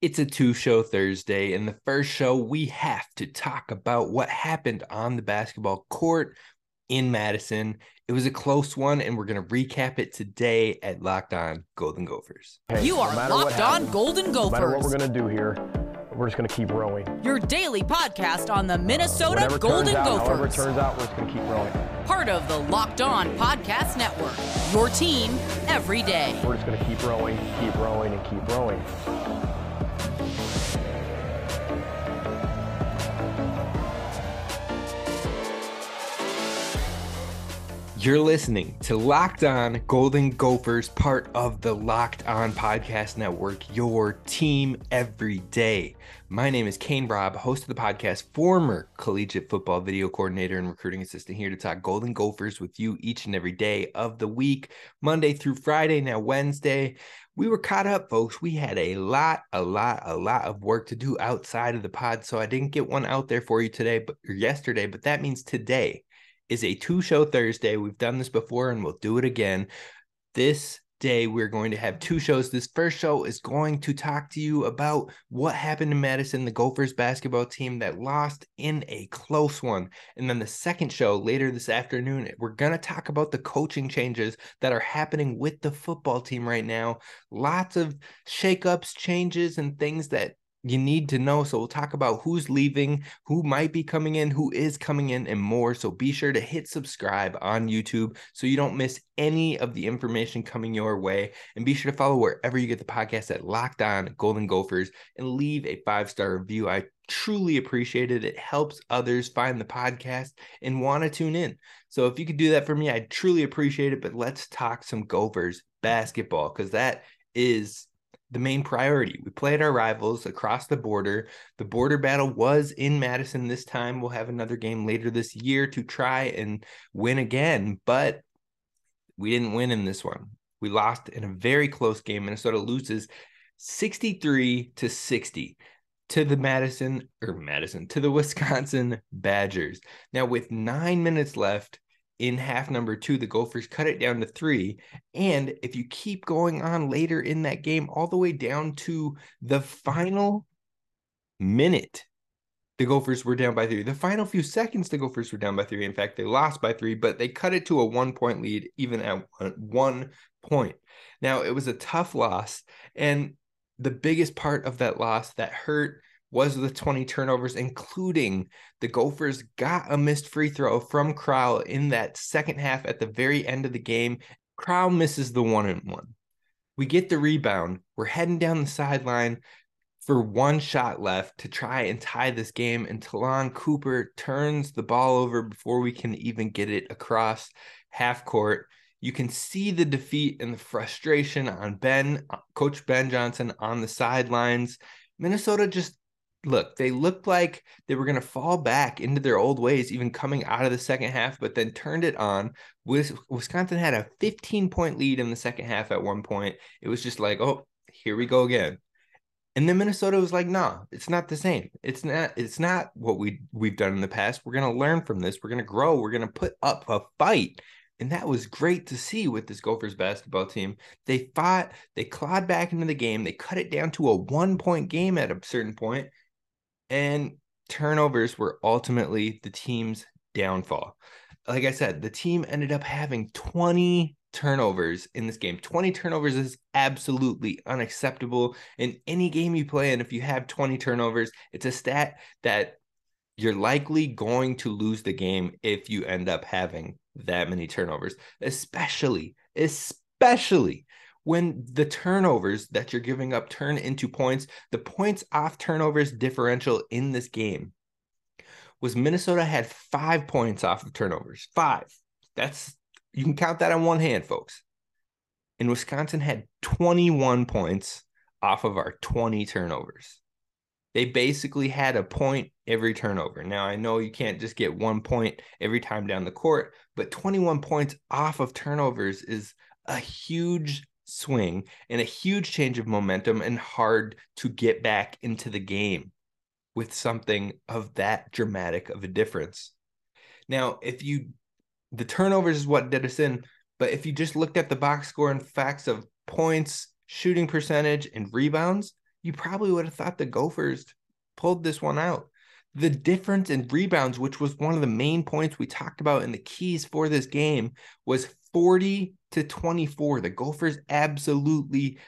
It's a two show Thursday. In the first show, we have to talk about what happened on the basketball court in Madison. It was a close one, and we're going to recap it today at Locked On Golden Gophers. Hey, You are no matter what Locked On happens, Golden No matter what we're going to do here, we're just going to keep rowing. Your daily podcast on the uh, Minnesota Whatever Golden turns out, however it Gophers. turns out, we're just going to keep rowing. Part of the Locked On Podcast Network. Your team every day. We're just going to keep rowing, keep rowing, and keep rowing. You're listening to Locked On Golden Gophers, part of the Locked On Podcast Network, your team every day. My name is Kane Robb, host of the podcast, former collegiate football video coordinator and recruiting assistant here to talk Golden Gophers with you each and every day of the week, Monday through Friday, now Wednesday. We were caught up, folks. We had a lot, a lot, a lot of work to do outside of the pod, so I didn't get one out there for you today, but or yesterday, but that means today is a two show Thursday. We've done this before and we'll do it again. This day, we're going to have two shows. This first show is going to talk to you about what happened to Madison, the Gophers basketball team that lost in a close one. And then the second show later this afternoon, we're going to talk about the coaching changes that are happening with the football team right now. Lots of shakeups, changes, and things that you need to know. So we'll talk about who's leaving, who might be coming in, who is coming in, and more. So be sure to hit subscribe on YouTube so you don't miss any of the information coming your way. And be sure to follow wherever you get the podcast at Locked On Golden Gophers and leave a five star review. I truly appreciate it. It helps others find the podcast and want to tune in. So if you could do that for me, I'd truly appreciate it. But let's talk some Gophers basketball because that is the main priority. We played our rivals across the border. The border battle was in Madison this time. We'll have another game later this year to try and win again, but we didn't win in this one. We lost in a very close game. Minnesota loses 63 to 60 to the Madison or Madison to the Wisconsin Badgers. Now with 9 minutes left, in half number two, the Gophers cut it down to three. And if you keep going on later in that game, all the way down to the final minute, the Gophers were down by three. The final few seconds, the Gophers were down by three. In fact, they lost by three, but they cut it to a one point lead, even at one, point. Now, it was a tough loss. And the biggest part of that loss that hurt was the 20 turnovers, including the Gophers got a missed free throw from Crowl in that second half at the very end of the game. Crowl misses the one and one. We get the rebound. We're heading down the sideline for one shot left to try and tie this game, and Ta'Lon Cooper turns the ball over before we can even get it across half court. You can see the defeat and the frustration on Ben, Coach Ben Johnson on the sidelines. Minnesota just look, they looked like they were going to fall back into their old ways, even coming out of the second half, but then turned it on. Wisconsin had a 15 point lead in the second half at one point. It was just like, oh, here we go again. And then Minnesota was like, nah, it's not the same. It's not, it's not what we we've done in the past. We're gonna learn from this. We're gonna grow. We're gonna put up a fight. And that was great to see with this Gophers basketball team. They fought, they clawed back into the game, they cut it down to a one point game at a certain point, and turnovers were ultimately the team's downfall. Like I said, the team ended up having 20 turnovers in this game. 20 turnovers is absolutely unacceptable in any game you play. And if you have 20 turnovers, it's a stat that you're likely going to lose the game if you end up having that many turnovers, especially, especially when the turnovers that you're giving up turn into points, the points off turnovers differential in this game was Minnesota had five points off of turnovers. Five. That's you can count that on one hand, folks. And Wisconsin had 21 points off of our 20 turnovers. They basically had a point every turnover. Now, I know you can't just get one point every time down the court, but 21 points off of turnovers is a huge swing and a huge change of momentum and hard to get back into the game with something of that dramatic of a difference. Now, if you the turnovers is what did us in, but if you just looked at the box score and facts of points, shooting percentage, and rebounds, you probably would have thought the Gophers pulled this one out. The difference in rebounds, which was one of the main points we talked about in the keys for this game, was 40 to 24. The Gophers absolutely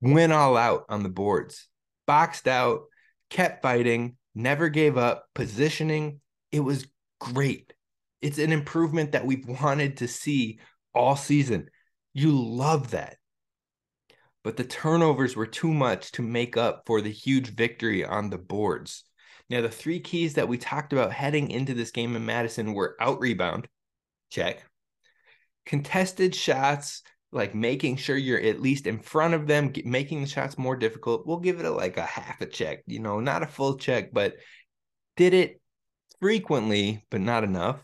went all out on the boards, boxed out, kept fighting, never gave up, positioning. It was great. It's an improvement that we've wanted to see all season. You love that. But the turnovers were too much to make up for the huge victory on the boards. Now, the three keys that we talked about heading into this game in Madison were out rebound, check. Contested shots, like making sure you're at least in front of them, making the shots more difficult. We'll give it a, like a half a check, you know, not a full check, but did it frequently, but not enough.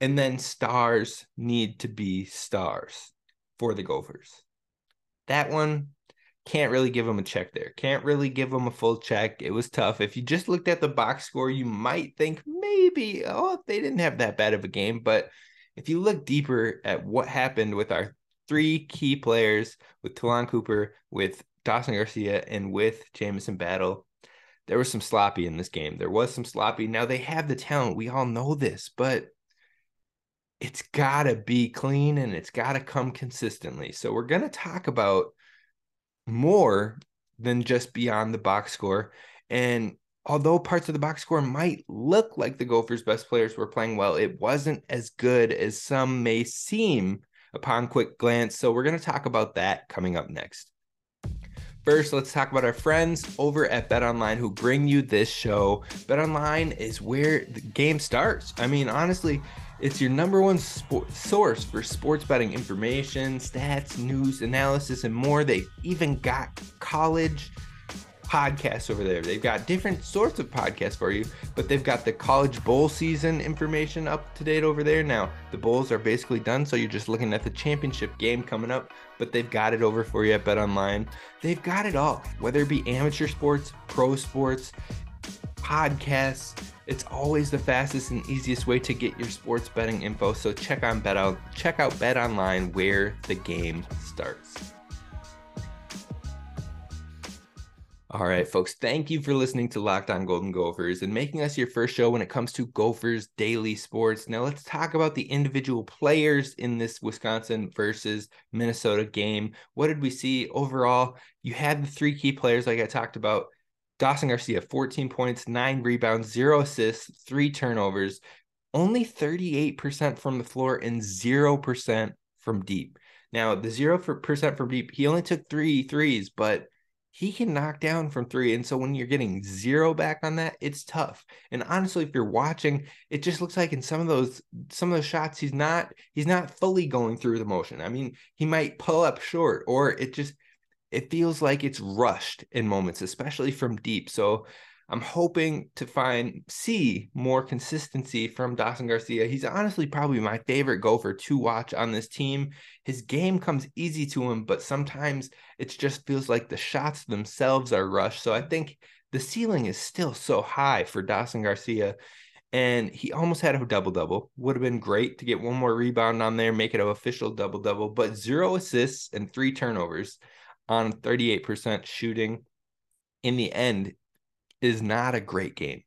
And then stars need to be stars for the Gophers. That one can't really give them a check there. Can't really give them a full check. It was tough. If you just looked at the box score, you might think maybe, oh, they didn't have that bad of a game. But if you look deeper at what happened with our three key players, with Ta'Lon Cooper, with Dawson Garcia, and with Jamison Battle, there was some sloppy in this game. There was some sloppy. Now they have the talent. We all know this, but it's got to be clean and it's got to come consistently. So we're going to talk about more than just beyond the box score. And although parts of the box score might look like the Gophers' best players were playing well, it wasn't as good as some may seem upon quick glance. So we're going to talk about that coming up next. First, let's talk about our friends over at Bet Online who bring you this show. Bet Online is where the game starts. I mean, honestly, it's your number one source for sports betting information, stats, news, analysis, and more. They've even got college podcasts over there. They've got different sorts of podcasts for you, but they've got the college bowl season information up to date over there. Now, the bowls are basically done, so you're just looking at the championship game coming up, but they've got it over for you at Bet Online. They've got it all, whether it be amateur sports, pro sports, podcasts. It's always the fastest and easiest way to get your sports betting info. So check on Bet out, check out Bet Online where the game starts. All right, folks, thank you for listening to Locked On Golden Gophers and making us your first show when it comes to Gophers daily sports. Now, let's talk about the individual players in this Wisconsin versus Minnesota game. What did we see overall? You had the three key players, like I talked about Dawson Garcia, 14 points, nine rebounds, zero assists, three turnovers, only 38% from the floor and 0% from deep. Now, the 0% from deep, he only took three threes, but he can knock down from three. And so when you're getting zero back on that, it's tough. And honestly, if you're watching, it just looks like in some of those some of those shots, he's not he's not fully going through the motion. I mean, he might pull up short, or it just it feels like it's rushed in moments, especially from deep. So I'm hoping to find see more consistency from Dawson Garcia. He's honestly probably my favorite gopher to watch on this team. His game comes easy to him, but sometimes it just feels like the shots themselves are rushed. So I think the ceiling is still so high for Dawson Garcia. And he almost had a double double. Would have been great to get one more rebound on there, make it an official double double, but zero assists and three turnovers on 38% shooting in the end is not a great game.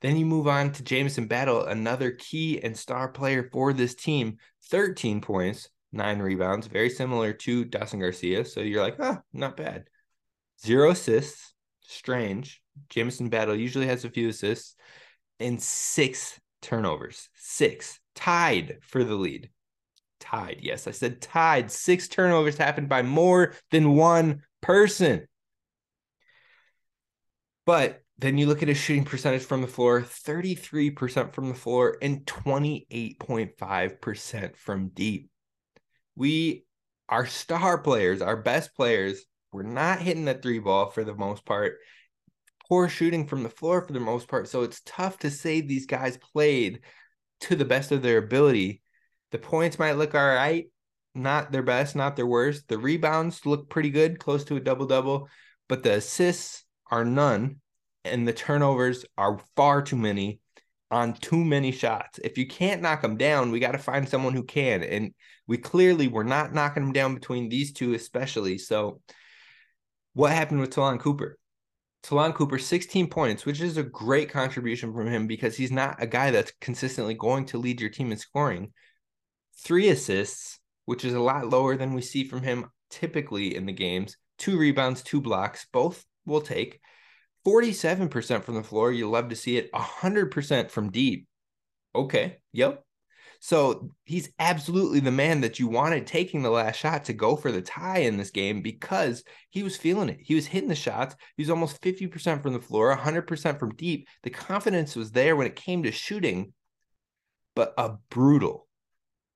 Then you move on to Jamison Battle, another key and star player for this team, 13 points, nine rebounds, very similar to Dawson Garcia. So you're like, oh, not bad. Zero assists, strange. Jamison Battle usually has a few assists, and six turnovers, six tied for the lead tied. Yes, I said tied. Six turnovers happened by more than one person. But then you look at his shooting percentage from the floor 33% from the floor and 28.5% from deep. We, our star players, our best players, we're not hitting the three ball for the most part. Poor shooting from the floor for the most part. So it's tough to say these guys played to the best of their ability the points might look all right, not their best, not their worst. The rebounds look pretty good, close to a double double, but the assists are none, and the turnovers are far too many on too many shots. If you can't knock them down, we got to find someone who can. And we clearly were not knocking them down between these two, especially. So what happened with Ta'Lon Cooper? Ta'Lon Cooper, 16 points, which is a great contribution from him because he's not a guy that's consistently going to lead your team in scoring. Three assists, which is a lot lower than we see from him typically in the games. Two rebounds, two blocks, both will take. 47% from the floor. You love to see it. 100% from deep. Okay. Yep. So he's absolutely the man that you wanted taking the last shot to go for the tie in this game because he was feeling it. He was hitting the shots. He was almost 50% from the floor, 100% from deep. The confidence was there when it came to shooting, but a brutal,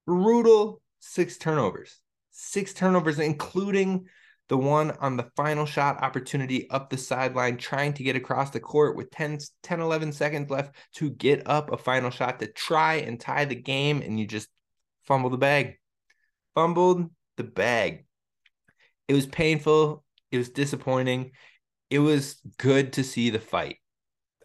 brutal six turnovers. Six turnovers, including the one on the final shot opportunity up the sideline, trying to get across the court with 10, 10 11 seconds left to get up a final shot to try and tie the game. And you just fumble the bag. Fumbled the bag. It was painful. It was disappointing. It was good to see the fight.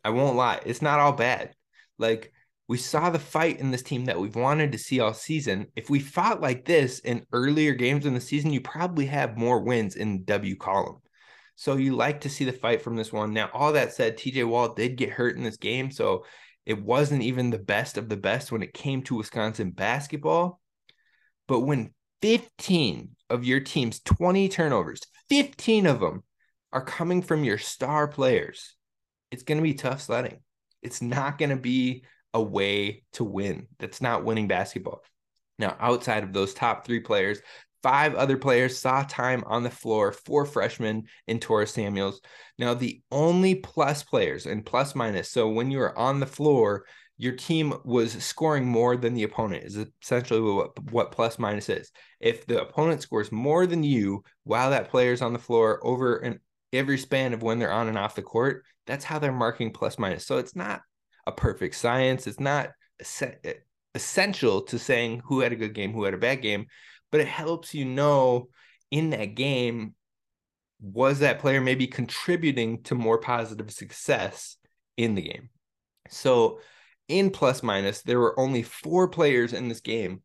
I won't lie. It's not all bad. Like, we saw the fight in this team that we've wanted to see all season. If we fought like this in earlier games in the season, you probably have more wins in W column. So you like to see the fight from this one. Now, all that said, TJ Wahl did get hurt in this game. So it wasn't even the best of the best when it came to Wisconsin basketball. But when 15 of your team's 20 turnovers, 15 of them are coming from your star players, it's going to be tough sledding. It's not going to be a way to win. That's not winning basketball. Now, outside of those top three players, five other players saw time on the floor, four freshmen in Taurus Samuels. Now, the only plus players and plus minus, so when you are on the floor, your team was scoring more than the opponent is essentially what, what plus minus is. If the opponent scores more than you while that player is on the floor over an every span of when they're on and off the court, that's how they're marking plus minus. So it's not a perfect science. It's not essential to saying who had a good game, who had a bad game, but it helps you know in that game was that player maybe contributing to more positive success in the game. So in plus minus, there were only four players in this game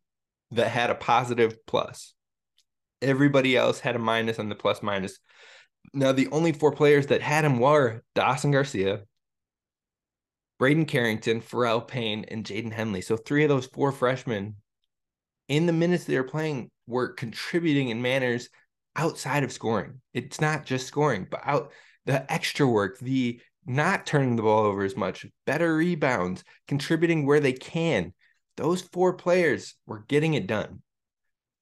that had a positive plus. Everybody else had a minus on the plus minus. Now, the only four players that had him were Dawson Garcia, Braden Carrington, Pharrel Payne, and Jaden Henley. So three of those four freshmen in the minutes they were playing were contributing in manners outside of scoring. It's not just scoring, but out the extra work, the not turning the ball over as much, better rebounds, contributing where they can. Those four players were getting it done.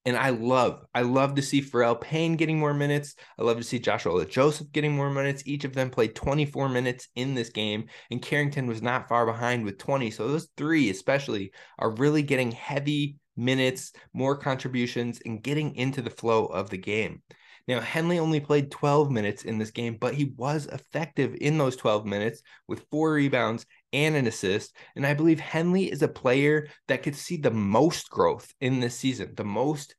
And I love, I love to see Pharrel Payne getting more minutes. I love to see Joshua Joseph getting more minutes. Each of them played 24 minutes in this game, and Carrington was not far behind with 20. So those three, especially, are really getting heavy minutes, more contributions, and getting into the flow of the game. Now, Henley only played 12 minutes in this game, but he was effective in those 12 minutes with four rebounds and an assist. And I believe Henley is a player that could see the most growth in this season, the most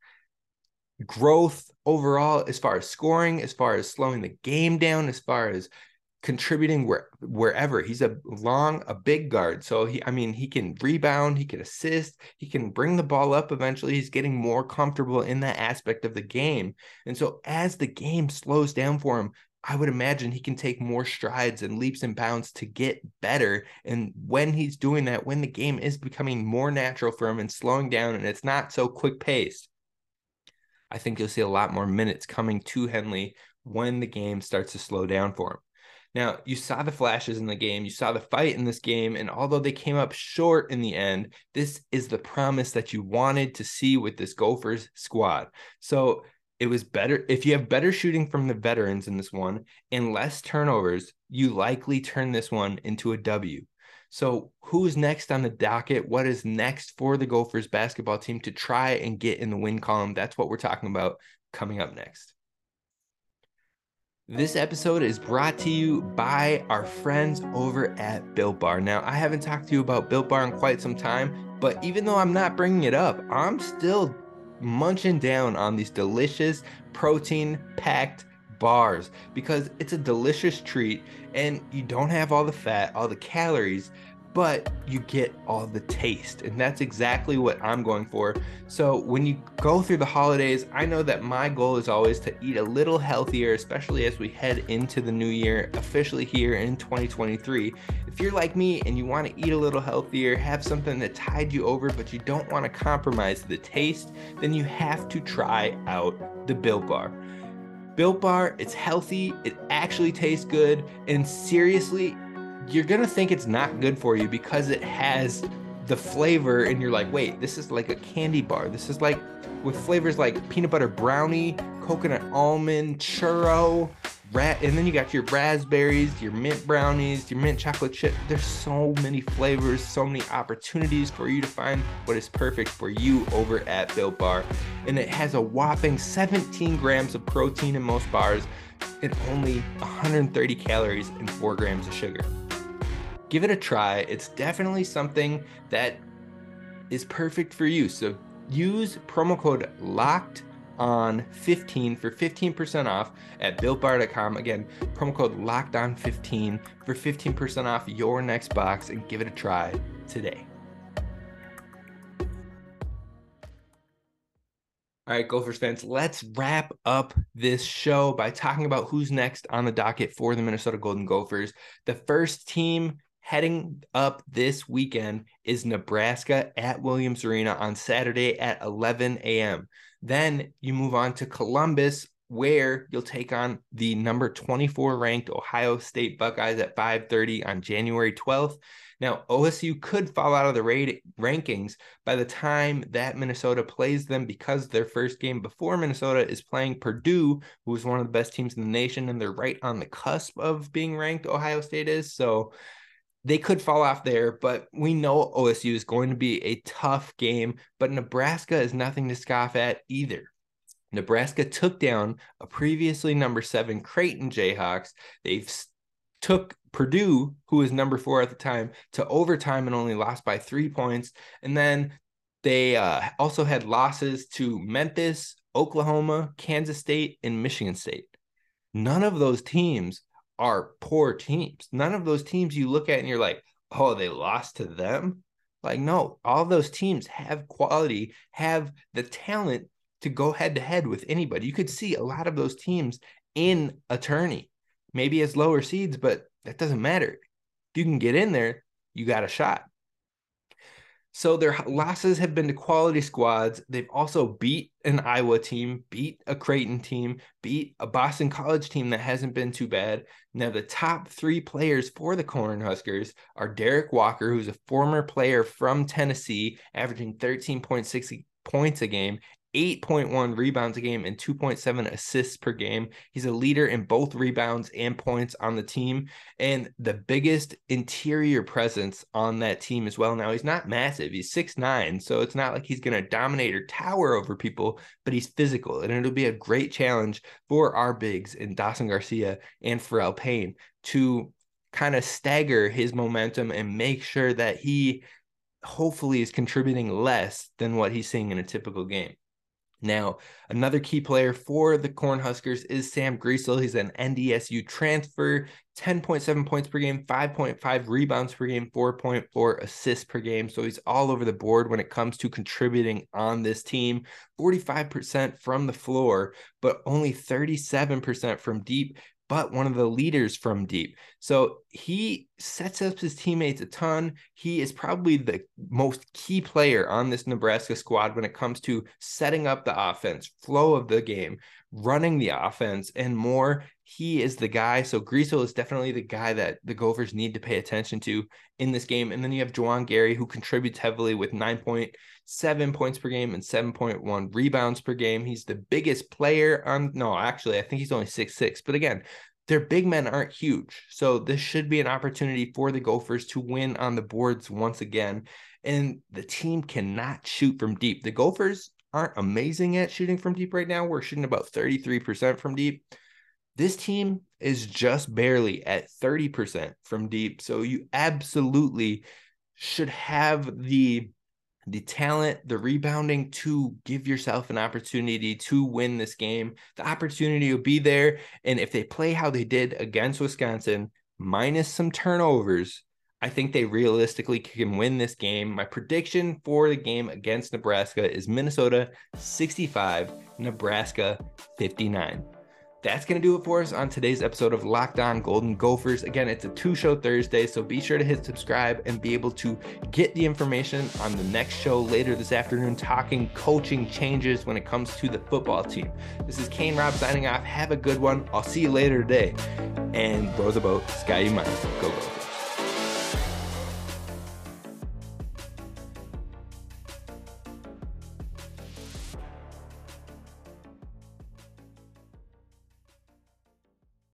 growth overall as far as scoring, as far as slowing the game down, as far as contributing where wherever he's a long a big guard so he i mean he can rebound he can assist he can bring the ball up eventually he's getting more comfortable in that aspect of the game and so as the game slows down for him I would imagine he can take more strides and leaps and bounds to get better. And when he's doing that, when the game is becoming more natural for him and slowing down and it's not so quick paced, I think you'll see a lot more minutes coming to Henley when the game starts to slow down for him. Now, you saw the flashes in the game, you saw the fight in this game, and although they came up short in the end, this is the promise that you wanted to see with this Gophers squad. So it was better if you have better shooting from the veterans in this one and less turnovers, you likely turn this one into a W. So, who's next on the docket? What is next for the Gophers basketball team to try and get in the win column? That's what we're talking about coming up next. This episode is brought to you by our friends over at Built Bar. Now, I haven't talked to you about Built Bar in quite some time, but even though I'm not bringing it up, I'm still munching down on these delicious protein packed bars because it's a delicious treat and you don't have all the fat, all the calories, but you get all the taste. And that's exactly what I'm going for. So when you go through the holidays, I know that my goal is always to eat a little healthier, especially as we head into the new year, officially here in 2023. If you're like me and you want to eat a little healthier, have something that tied you over, but you don't want to compromise the taste, then you have to try out the Built Bar. Built Bar, it's healthy, it actually tastes good, and seriously, you're gonna think it's not good for you because it has the flavor, and you're like, wait, this is like a candy bar. This is like with flavors like peanut butter brownie, coconut almond, churro, rat, and then you got your raspberries, your mint brownies, your mint chocolate chip. There's so many flavors, so many opportunities for you to find what is perfect for you over at Built Bar. And it has a whopping 17 grams of protein in most bars and only 130 calories and 4 grams of sugar give it a try. It's definitely something that is perfect for you. So use promo code locked on 15 for 15% off at builtbar.com. Again, promo code locked on 15 for 15% off your next box and give it a try today. All right, Gophers fans, let's wrap up this show by talking about who's next on the docket for the Minnesota Golden Gophers. The first team heading up this weekend is Nebraska at Williams Arena on Saturday at 11 a.m. Then you move on to Columbus, where you'll take on the number 24 ranked Ohio State Buckeyes at 5:30 on January 12th. Now, OSU could fall out of the rankings by the time that Minnesota plays them because their first game before Minnesota is playing Purdue, who is one of the best teams in the nation, and they're right on the cusp of being ranked. Ohio State is so they could fall off there, but we know OSU is going to be a tough game. But Nebraska is nothing to scoff at either. Nebraska took down a previously number seven Creighton Jayhawks. They've took Purdue, who was number four at the time, to overtime and only lost by three points. And then they uh, also had losses to Memphis, Oklahoma, Kansas State, and Michigan State. None of those teams are poor teams. None of those teams you look at and you're like, oh, they lost to them. Like, no, all those teams have quality, have the talent to go head to head with anybody. You could see a lot of those teams in a tourney, maybe as lower seeds, but that doesn't matter. If you can get in there, you got a shot. So their losses have been to quality squads. They've also beat an Iowa team, beat a Creighton team, beat a Boston College team that hasn't been too bad. Now the top three players for the Cornhuskers are Derek Walker, who's a former player from Tennessee, averaging 13.6 points a game, 8.1 rebounds a game and 2.7 assists per game. He's a leader in both rebounds and points on the team and the biggest interior presence on that team as well. Now, he's not massive, he's six nine, so it's not like he's going to dominate or tower over people, but he's physical. And it'll be a great challenge for our bigs in Dawson Garcia and Pharrel Payne to kind of stagger his momentum and make sure that he hopefully is contributing less than what he's seeing in a typical game. Now, another key player for the Cornhuskers is Sam Griesel. He's an NDSU transfer, 10.7 points per game, 5.5 rebounds per game, 4.4 assists per game. So he's all over the board when it comes to contributing on this team. 45% from the floor, but only 37% from deep but one of the leaders from deep. So he sets up his teammates a ton. He is probably the most key player on this Nebraska squad when it comes to setting up the offense, flow of the game, running the offense, and more. He is the guy. So Griesel is definitely the guy that the Gophers need to pay attention to in this game. And then you have Juwan Gary, who contributes heavily with 9.7 points per game and 7.1 rebounds per game. He's the biggest player on, no, actually, I think he's only six six. But again, their big men aren't huge. So this should be an opportunity for the Gophers to win on the boards once again. And the team cannot shoot from deep. The Gophers aren't amazing at shooting from deep right now. We're shooting about 33% from deep. This team is just barely at 30% from deep. So you absolutely should have the the talent, the rebounding to give yourself an opportunity to win this game. The opportunity will be there. And if they play how they did against Wisconsin, minus some turnovers, I think they realistically can win this game. My prediction for the game against Nebraska is Minnesota 65, Nebraska 59 that's going to do it for us on today's episode of Locked On Golden Gophers. Again, it's a two show Thursday, so be sure to hit subscribe and be able to get the information on the next show later this afternoon, talking coaching changes when it comes to the football team. This is Kane Rob signing off. Have a good one. I'll see you later today. And row the boat, Ski-U-Mah. Go Gophers.